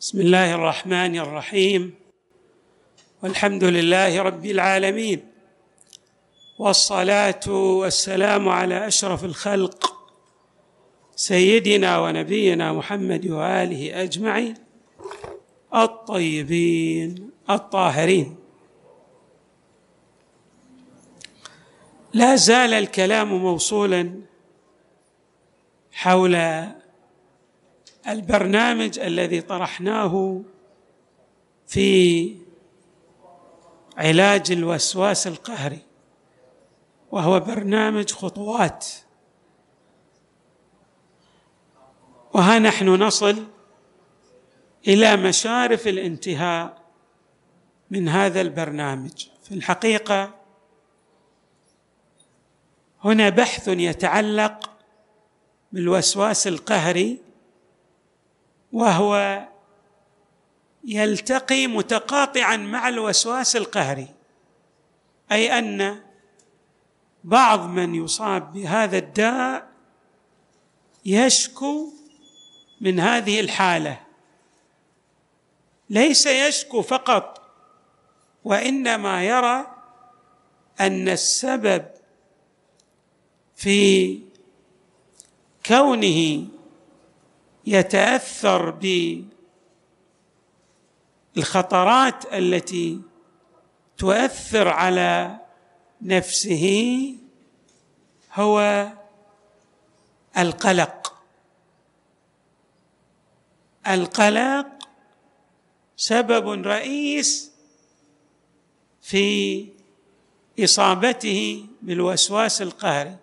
بسم الله الرحمن الرحيم. والحمد لله رب العالمين. والصلاة والسلام على أشرف الخلق سيدنا ونبينا محمد وآله أجمعين. الطيبين الطاهرين. لا زال الكلام موصولا حول البرنامج الذي طرحناه في علاج الوسواس القهري وهو برنامج خطوات. وها نحن نصل إلى مشارف الانتهاء من هذا البرنامج. في الحقيقة هنا بحث يتعلق بالوسواس القهري وهو يلتقي متقاطعا مع الوسواس القهري أي أن بعض من يصاب بهذا الداء يشكو من هذه الحالة. ليس يشكو فقط وإنما يرى أن السبب في كونه يتأثر بالخطرات التي تؤثر على نفسه هو القلق. القلق سبب رئيس في إصابته بالوسواس القهري.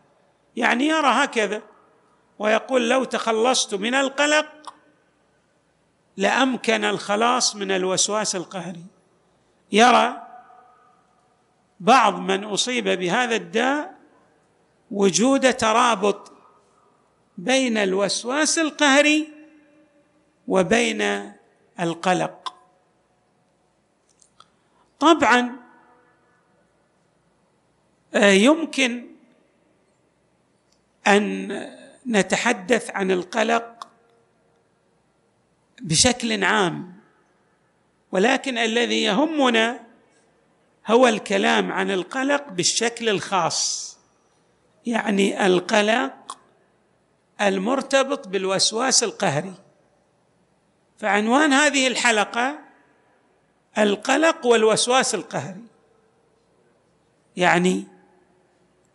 يعني يرى هكذا ويقول لو تخلصت من القلق لأمكن الخلاص من الوسواس القهري. يرى بعض من أصيب بهذا الداء وجود ترابط بين الوسواس القهري وبين القلق. طبعا آه، يمكن أن نتحدث عن القلق بشكل عام ولكن الذي يهمنا هو الكلام عن القلق بالشكل الخاص يعني القلق المرتبط بالوسواس القهري. فعنوان هذه الحلقة القلق والوسواس القهري يعني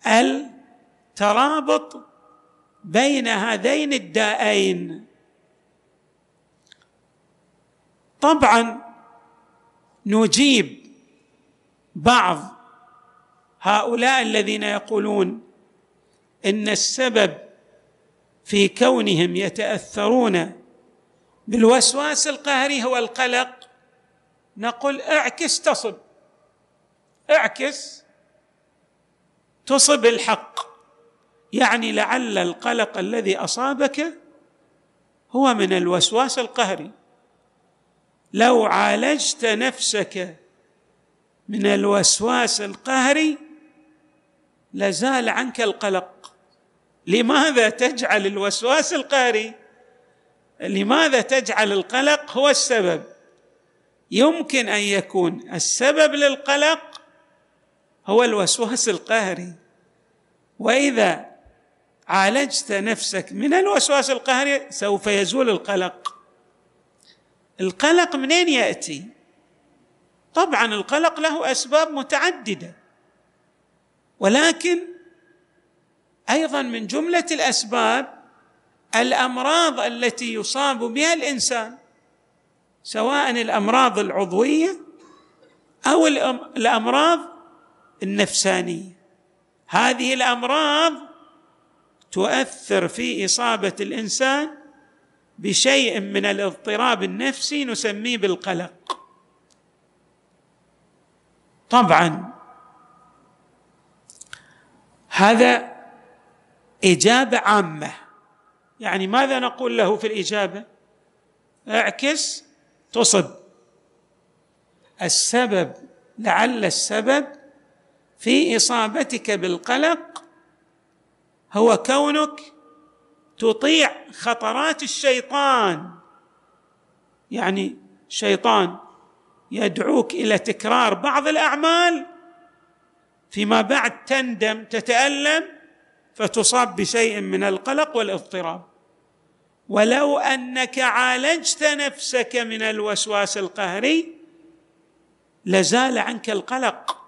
الترابط بين هذين الدائين. طبعا نجيب بعض هؤلاء الذين يقولون إن السبب في كونهم يتأثرون بالوسواس القهري هو القلق. نقول اعكس تصب. اعكس تصب الحق. يعني لعل القلق الذي أصابك هو من الوسواس القهري. لو عالجت نفسك من الوسواس القهري لزال عنك القلق. لماذا تجعل الوسواس القهري؟ لماذا تجعل القلق هو السبب؟ يمكن أن يكون السبب للقلق هو الوسواس القهري. وإذا عالجت نفسك من الوسواس القهري سوف يزول القلق. القلق منين يأتي؟ طبعا القلق له أسباب متعددة. ولكن أيضا من جملة الأسباب الأمراض التي يصاب بها الإنسان سواء الأمراض العضوية أو الأمراض النفسانية. هذه الأمراض تؤثر في إصابة الإنسان بشيء من الاضطراب النفسي نسميه بالقلق. طبعا هذا إجابة عامة. يعني ماذا نقول له في الإجابة؟ اعكس تصب. السبب لعل السبب في إصابتك بالقلق هو كونك تطيع خطرات الشيطان. يعني شيطان يدعوك إلى تكرار بعض الأعمال فيما بعد تندم تتألم فتصاب بشيء من القلق والاضطراب. ولو أنك عالجت نفسك من الوسواس القهري لزال عنك القلق.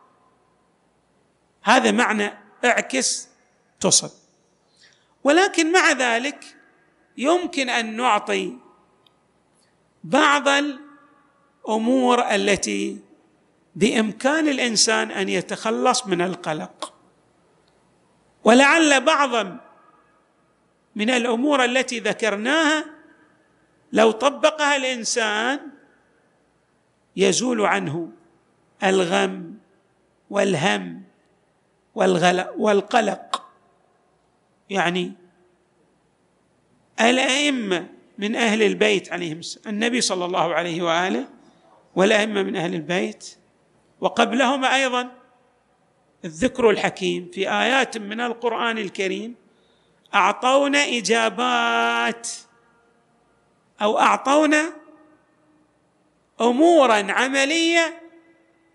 هذا معنى اعكس تصب ولكن مع ذلك يمكن أن نعطي بعض الأمور التي بإمكان الإنسان أن يتخلص من القلق. ولعل بعضا من الأمور التي ذكرناها لو طبقها الإنسان يزول عنه الغم والهم والقلق. يعني الأئمة من أهل البيت عليهم النبي صلى الله عليه وآله والأئمة من أهل البيت وقبلهما أيضا الذكر الحكيم في آيات من القرآن الكريم أعطونا إجابات أو أعطونا امورا عملية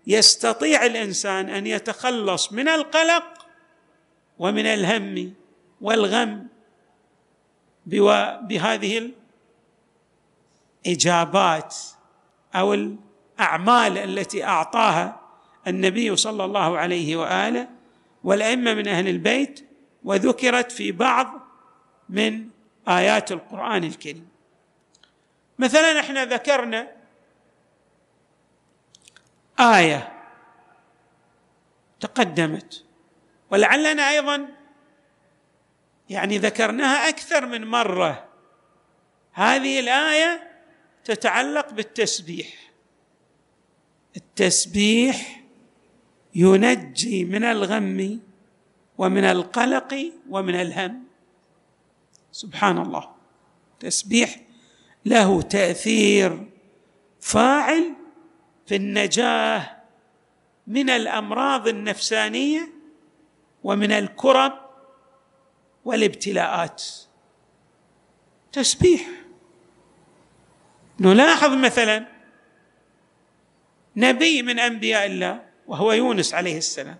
يستطيع الإنسان أن يتخلص من القلق ومن الهم والغم بهذه الإجابات أو الأعمال التي أعطاها النبي صلى الله عليه وآله والأئمة من أهل البيت وذكرت في بعض من آيات القرآن الكريم. مثلا إحنا ذكرنا آية تقدمت ولعلنا أيضا يعني ذكرناها أكثر من مرة. هذه الآية تتعلق بالتسبيح. التسبيح ينجي من الغم ومن القلق ومن الهم. سبحان الله. تسبيح له تأثير فاعل في النجاة من الأمراض النفسانية ومن الكرب والابتلاءات. تسبيح. نلاحظ مثلا نبي من أنبياء الله وهو يونس عليه السلام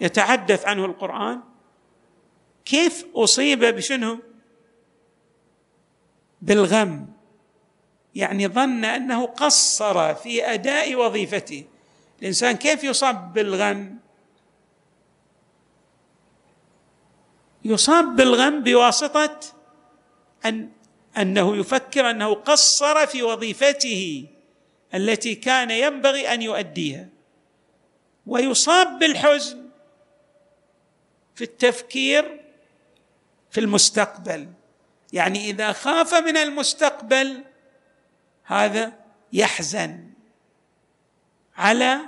يتحدث عنه القرآن. كيف أصيب بشنو؟ بالغم. يعني ظن أنه قصر في أداء وظيفته. الإنسان كيف يصاب بالغم؟ يصاب بالغم بواسطة أن أنه يفكر أنه قصر في وظيفته التي كان ينبغي أن يؤديها. ويصاب بالحزن في التفكير في المستقبل. يعني إذا خاف من المستقبل هذا يحزن على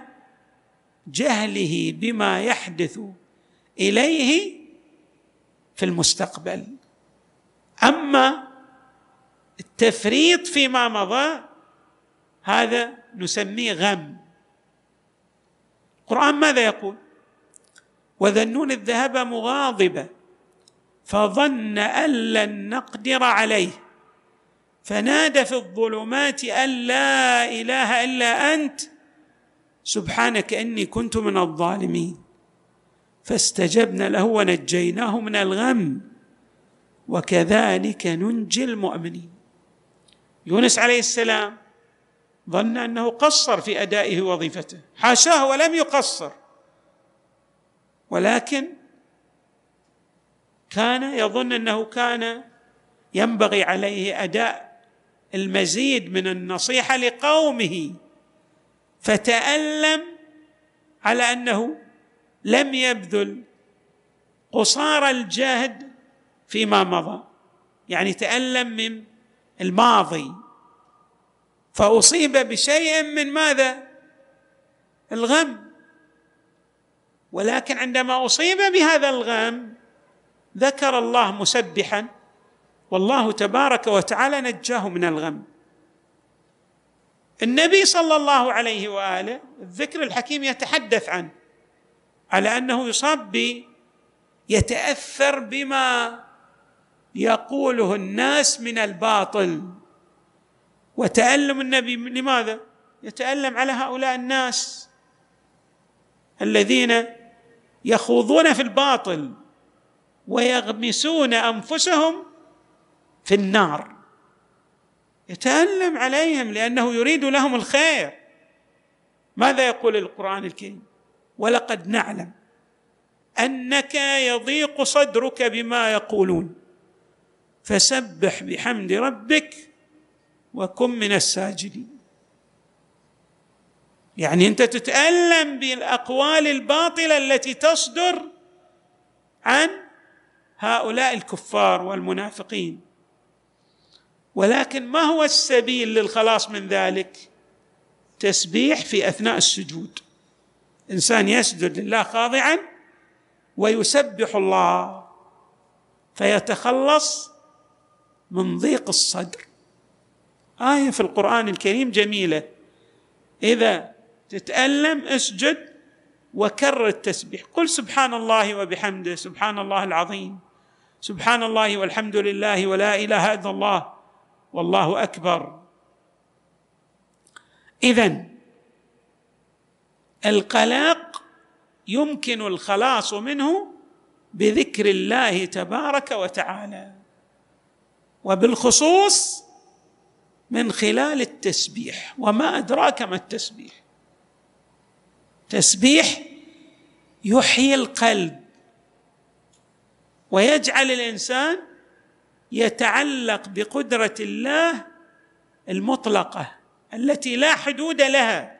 جهله بما يحدث إليه في المستقبل. أما التفريط فيما مضى هذا نسميه غم. القرآن ماذا يقول؟ وذنون الذهب مغاضبا فظن ان لن نقدر عليه. فنادى في الظلمات ان لا اله الا انت سبحانك اني كنت من الظالمين. فاستجبنا له ونجيناه من الغم. وكذلك ننجي المؤمنين. يونس عليه السلام ظن أنه قصر في أدائه وظيفته حاشاه ولم يقصر. ولكن كان يظن أنه كان ينبغي عليه أداء المزيد من النصيحة لقومه. فتألم على أنه لم يبذل قصارى الجهد فيما مضى. يعني تألم من الماضي. فأصيب بشيء من ماذا؟ الغم. ولكن عندما أصيب بهذا الغم ذكر الله مسبحا والله تبارك وتعالى نجاه من الغم. النبي صلى الله عليه وآله الذكر الحكيم يتحدث عنه. على أنه يصاب ب يتأثر بما يقوله الناس من الباطل. وتألم النبي لماذا؟ يتألم على هؤلاء الناس الذين يخوضون في الباطل ويغمسون أنفسهم في النار. يتألم عليهم لأنه يريد لهم الخير. ماذا يقول القرآن الكريم؟ ولقد نعلم أنك يضيق صدرك بما يقولون. فسبح بحمد ربك وكن من الساجدين. يعني أنت تتألم بالأقوال الباطلة التي تصدر عن هؤلاء الكفار والمنافقين. ولكن ما هو السبيل للخلاص من ذلك؟ تسبيح في أثناء السجود. إنسان يسجد لله خاضعا ويسبح الله فيتخلص من ضيق الصدر. آية في القرآن الكريم جميلة. إذا تتألم اسجد وكرر التسبيح. قل سبحان الله وبحمده سبحان الله العظيم سبحان الله والحمد لله ولا إله إلا الله والله أكبر. اذا القلق يمكن الخلاص منه بذكر الله تبارك وتعالى وبالخصوص من خلال التسبيح. وما أدراك ما التسبيح؟ تسبيح يحيي القلب ويجعل الإنسان يتعلق بقدرة الله المطلقة التي لا حدود لها.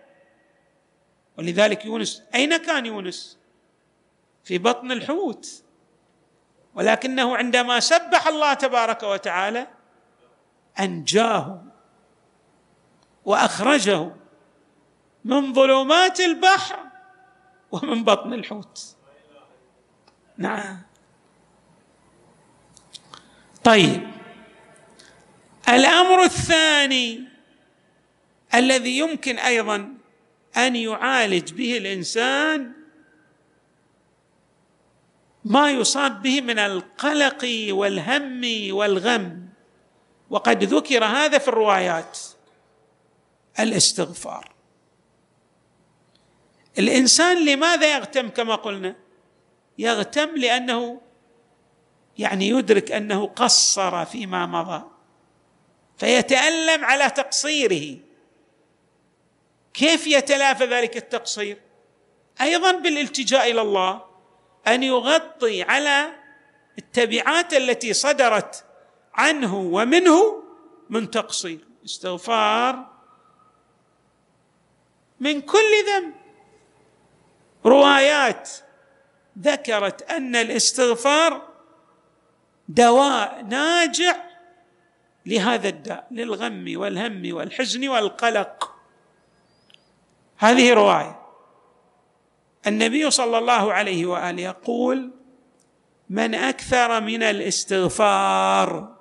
ولذلك يونس أين كان يونس؟ في بطن الحوت. ولكنه عندما سبح الله تبارك وتعالى أنجاه وأخرجه من ظلمات البحر ومن بطن الحوت. نعم. طيب. الأمر الثاني الذي يمكن أيضا أن يعالج به الإنسان ما يصاب به من القلق والهم والغم. وقد ذكر هذا في الروايات. الاستغفار. الإنسان لماذا يغتم كما قلنا؟ يغتم لأنه يعني يدرك أنه قصر فيما مضى فيتألم على تقصيره. كيف يتلافى ذلك التقصير؟ أيضا بالالتجاء إلى الله أن يغطي على التبعات التي صدرت عنه ومنه من تقصير استغفار من كل ذنب. روايات ذكرت أن الاستغفار دواء ناجع لهذا الداء للغم والهم والحزن والقلق. هذه رواية. النبي صلى الله عليه وآله يقول من أكثر من الاستغفار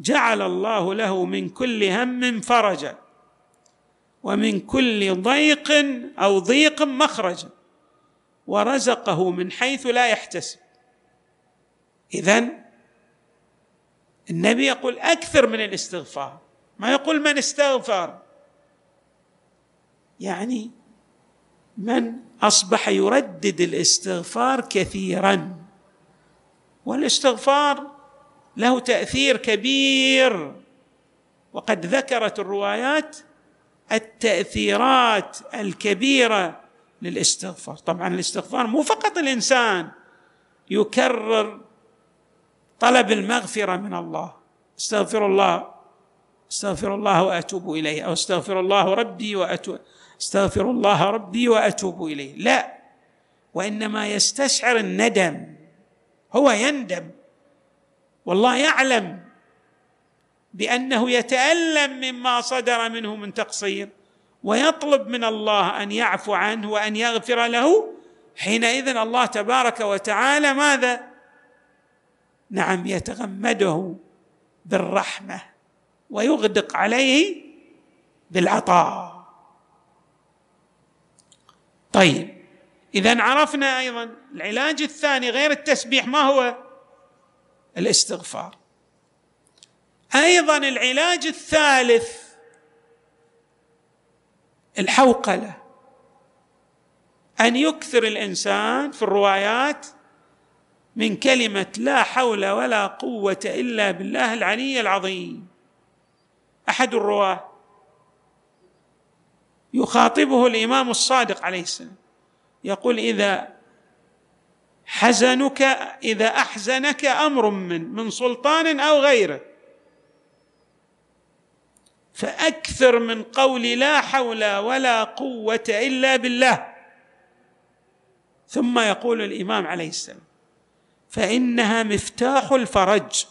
جعل الله له من كل هم فرجا ومن كل ضيق أو ضيق مخرجا ورزقه من حيث لا يحتسب. اذا النبي يقول أكثر من الاستغفار. ما يقول من استغفر؟ يعني من أصبح يردد الاستغفار كثيرا. والاستغفار له تأثير كبير. وقد ذكرت الروايات التأثيرات الكبيرة للاستغفار. طبعا الاستغفار مو فقط الإنسان يكرر طلب المغفرة من الله. استغفر الله استغفر الله وأتوب إليه أو استغفر الله ربي وأتوب استغفر الله ربي وأتوب إليه. لا وإنما يستشعر الندم. هو يندم. والله يعلم بأنه يتألم مما صدر منه من تقصير ويطلب من الله أن يعفو عنه وأن يغفر له. حينئذ الله تبارك وتعالى ماذا؟ نعم يتغمده بالرحمة ويغدق عليه بالعطاء. طيب اذا عرفنا أيضا العلاج الثاني غير التسبيح ما هو؟ الاستغفار. أيضا العلاج الثالث الحوقلة. أن يكثر الإنسان في الروايات من كلمة لا حول ولا قوة إلا بالله العلي العظيم. أحد الرواة يخاطبه الإمام الصادق عليه السلام. يقول إذا حزنك إذا أحزنك أمر من من سلطان أو غيره. فأكثر من قول لا حول ولا قوة إلا بالله. ثم يقول الإمام عليه السلام فإنها مفتاح الفرج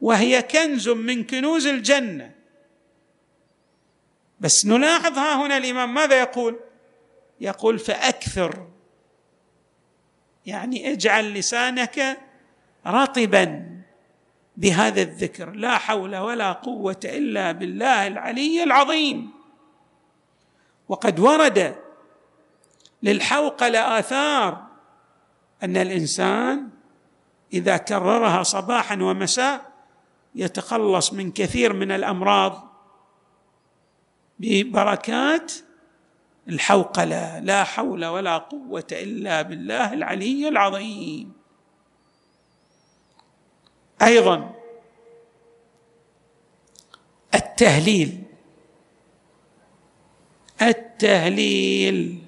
وهي كنز من كنوز الجنة. بس نلاحظ ها هنا الإمام ماذا يقول؟ يقول فأكثر. يعني اجعل لسانك رطبا بهذا الذكر. لا حول ولا قوة إلا بالله العلي العظيم. وقد ورد للحوقله آثار أن الإنسان إذا كررها صباحا ومساء يتخلص من كثير من الأمراض ببركات الحوقلة. لا حول ولا قوة إلا بالله العلي العظيم. أيضا التهليل. التهليل.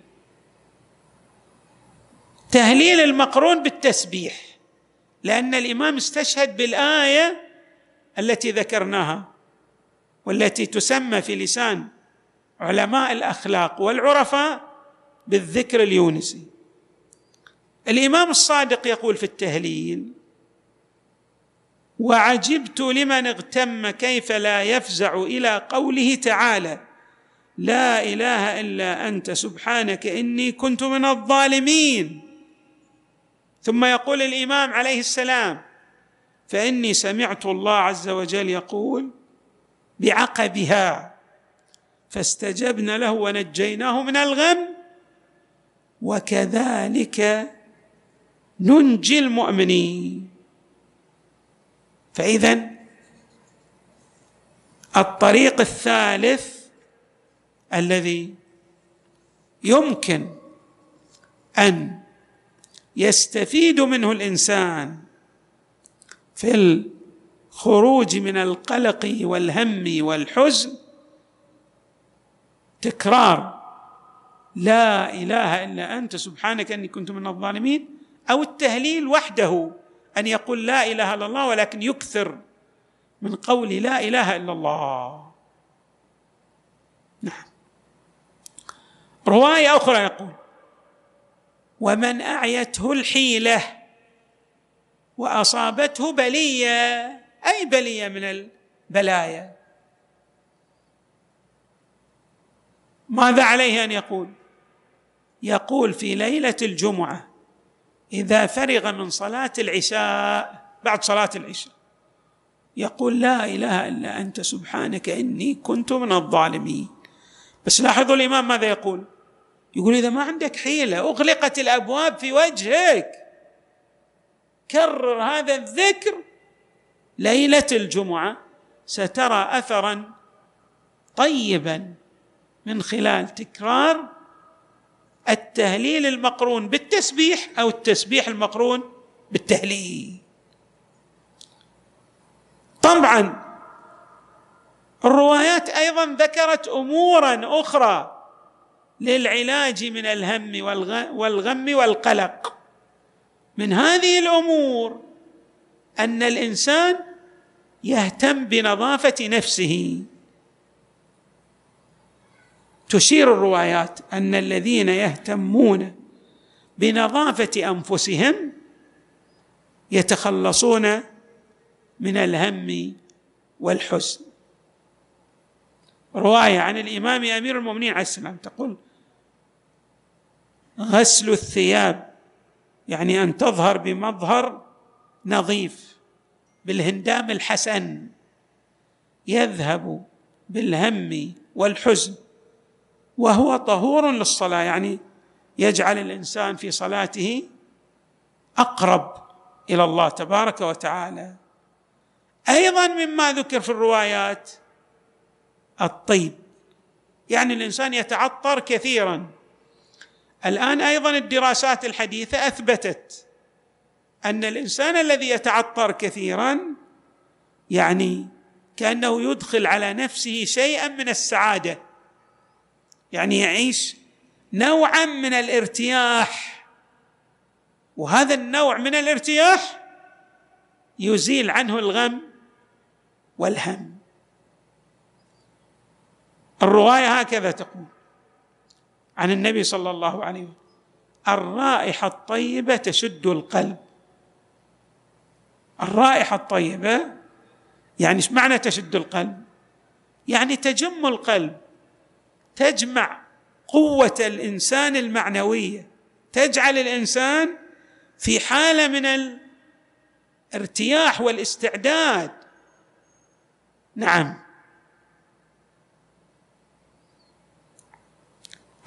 تهليل المقرون بالتسبيح لأن الإمام استشهد بالآية التي ذكرناها والتي تسمى في لسان علماء الأخلاق والعرفاء بالذكر اليونسي. الإمام الصادق يقول في التهليل وعجبت لمن اغتم كيف لا يفزع إلى قوله تعالى لا إله إلا أنت سبحانك إني كنت من الظالمين. ثم يقول الإمام عليه السلام فإني سمعت الله عز وجل يقول بعقبها فاستجبنا له ونجيناه من الغم وكذلك ننجي المؤمنين. فاذا الطريق الثالث الذي يمكن أن يستفيد منه الإنسان في الخروج من القلق والهم والحزن تكرار. لا إله إلا أنت سبحانك إني كنت من الظالمين. أو التهليل وحده أن يقول لا إله إلا الله ولكن يكثر من قول لا إله إلا الله. نعم. رواية أخرى يقول ومن أعيته الحيلة وأصابته بلية أي بلية من البلايا؟ ماذا عليه أن يقول؟ يقول في ليلة الجمعة إذا فرغ من صلاة العشاء بعد صلاة العشاء يقول لا إله إلا أنت سبحانك إني كنت من الظالمين. بس لاحظوا الإمام ماذا يقول؟ يقول إذا ما عندك حيلة أغلقت الأبواب في وجهك. كرر هذا الذكر. ليلة الجمعة سترى اثرا طيبا. من خلال تكرار التهليل المقرون بالتسبيح أو التسبيح المقرون بالتهليل. طبعا الروايات أيضا ذكرت امورا أخرى للعلاج من الهم والغم والقلق. من هذه الأمور أن الإنسان يهتم بنظافة نفسه. تشير الروايات أن الذين يهتمون بنظافة أنفسهم يتخلصون من الهم والحزن. رواية عن الإمام أمير المؤمنين عليه السلام تقول غسل الثياب يعني أن تظهر بمظهر نظيف بالهندام الحسن يذهب بالهم والحزن. وهو طهور للصلاة يعني يجعل الإنسان في صلاته أقرب إلى الله تبارك وتعالى. أيضا مما ذكر في الروايات الطيب يعني الإنسان يتعطر كثيرا. الآن أيضا الدراسات الحديثة أثبتت أن الإنسان الذي يتعطر كثيرا يعني كأنه يدخل على نفسه شيئا من السعادة. يعني يعيش نوعا من الارتياح. وهذا النوع من الارتياح يزيل عنه الغم والهم. الرواية هكذا تقول عن النبي صلى الله عليه وسلم الرائحة الطيبة تشد القلب. الرائحة الطيبة يعني إيش معنى تشد القلب؟ يعني تجم القلب. تجمع قوة الإنسان المعنوية. تجعل الإنسان في حالة من الارتياح والاستعداد. نعم.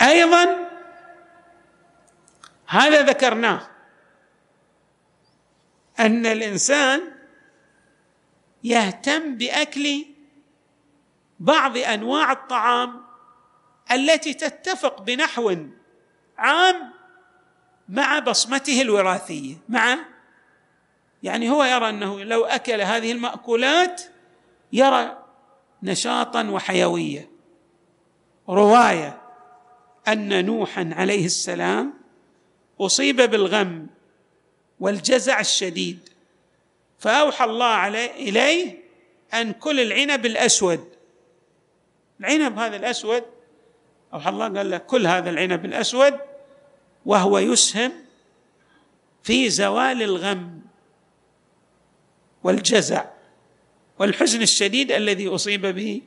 أيضا هذا ذكرناه أن الإنسان يهتم بأكل بعض أنواع الطعام التي تتفق بنحو عام مع بصمته الوراثية. مع يعني هو يرى أنه لو أكل هذه المأكولات يرى نشاطا وحيوية. رواية أن نوحا عليه السلام أصيب بالغم والجزع الشديد فأوحى الله عليه إليه أن كل العنب الأسود العنب هذا الأسود أوحى الله قال له كل هذا العنب الأسود وهو يسهم في زوال الغم والجزع والحزن الشديد الذي أصيب به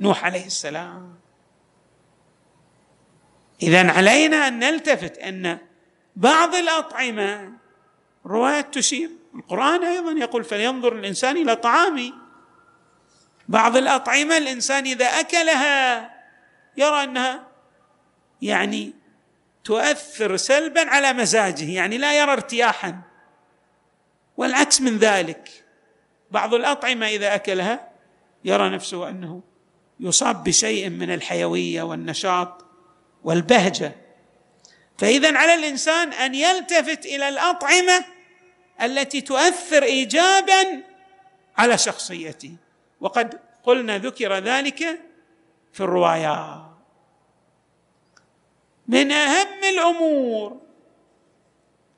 نوح عليه السلام. إذا علينا أن نلتفت أن بعض الأطعمة رواية تشير القرآن أيضا يقول فلينظر الإنسان إلى طعامه بعض الأطعمة الإنسان إذا أكلها يرى أنها يعني تؤثر سلبا على مزاجه يعني لا يرى ارتياحا. والعكس من ذلك بعض الأطعمة إذا أكلها يرى نفسه أنه يصاب بشيء من الحيوية والنشاط والبهجة. فاذا على الإنسان أن يلتفت إلى الأطعمة التي تؤثر ايجابا على شخصيته. وقد قلنا ذكر ذلك في الروايات من أهم الأمور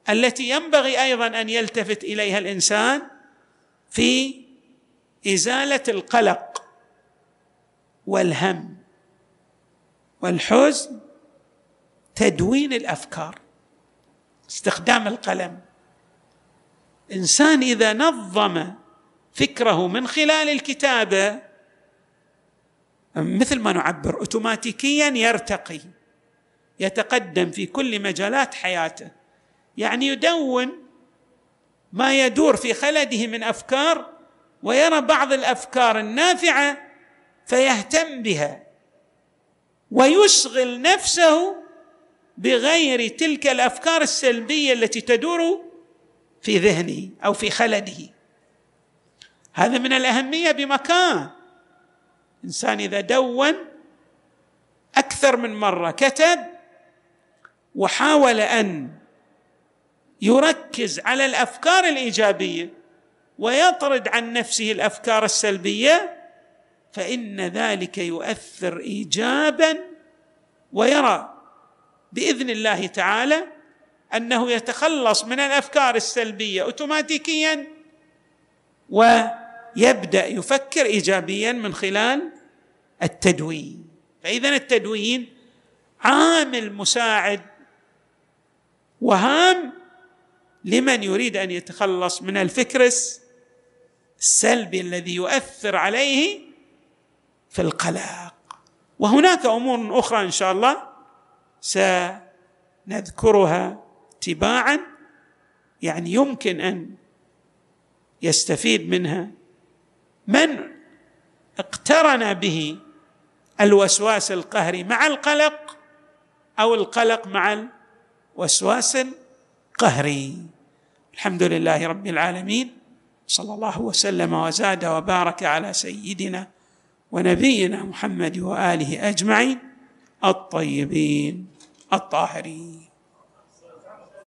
التي ينبغي أيضا أن يلتفت إليها الإنسان في إزالة القلق والهم والحزن تدوين الأفكار استخدام القلم. إنسان إذا نظم فكره من خلال الكتابة مثل ما نعبر اوتوماتيكيا يرتقي يتقدم في كل مجالات حياته. يعني يدون ما يدور في خلده من أفكار ويرى بعض الأفكار النافعة فيهتم بها ويشغل نفسه بغير تلك الأفكار السلبية التي تدور في ذهنه أو في خلده. هذا من الأهمية بمكان. انسان إذا دون أكثر من مرة كتب وحاول أن يركز على الأفكار الإيجابية ويطرد عن نفسه الأفكار السلبية فإن ذلك يؤثر ايجابا ويرى بإذن الله تعالى أنه يتخلص من الأفكار السلبية اوتوماتيكيا ويبدأ يفكر ايجابيا من خلال التدوين. فإذا التدوين عامل مساعد وهام لمن يريد أن يتخلص من الفكر السلبي الذي يؤثر عليه في القلق. وهناك أمور أخرى إن شاء الله سنذكرها تباعا. يعني يمكن أن يستفيد منها من اقترن به الوسواس القهري مع القلق أو القلق مع الوسواس القهري. الحمد لله رب العالمين. صلى الله وسلم وزاد وبارك على سيدنا ونبينا محمد وآله أجمعين الطيبين الطاهرين.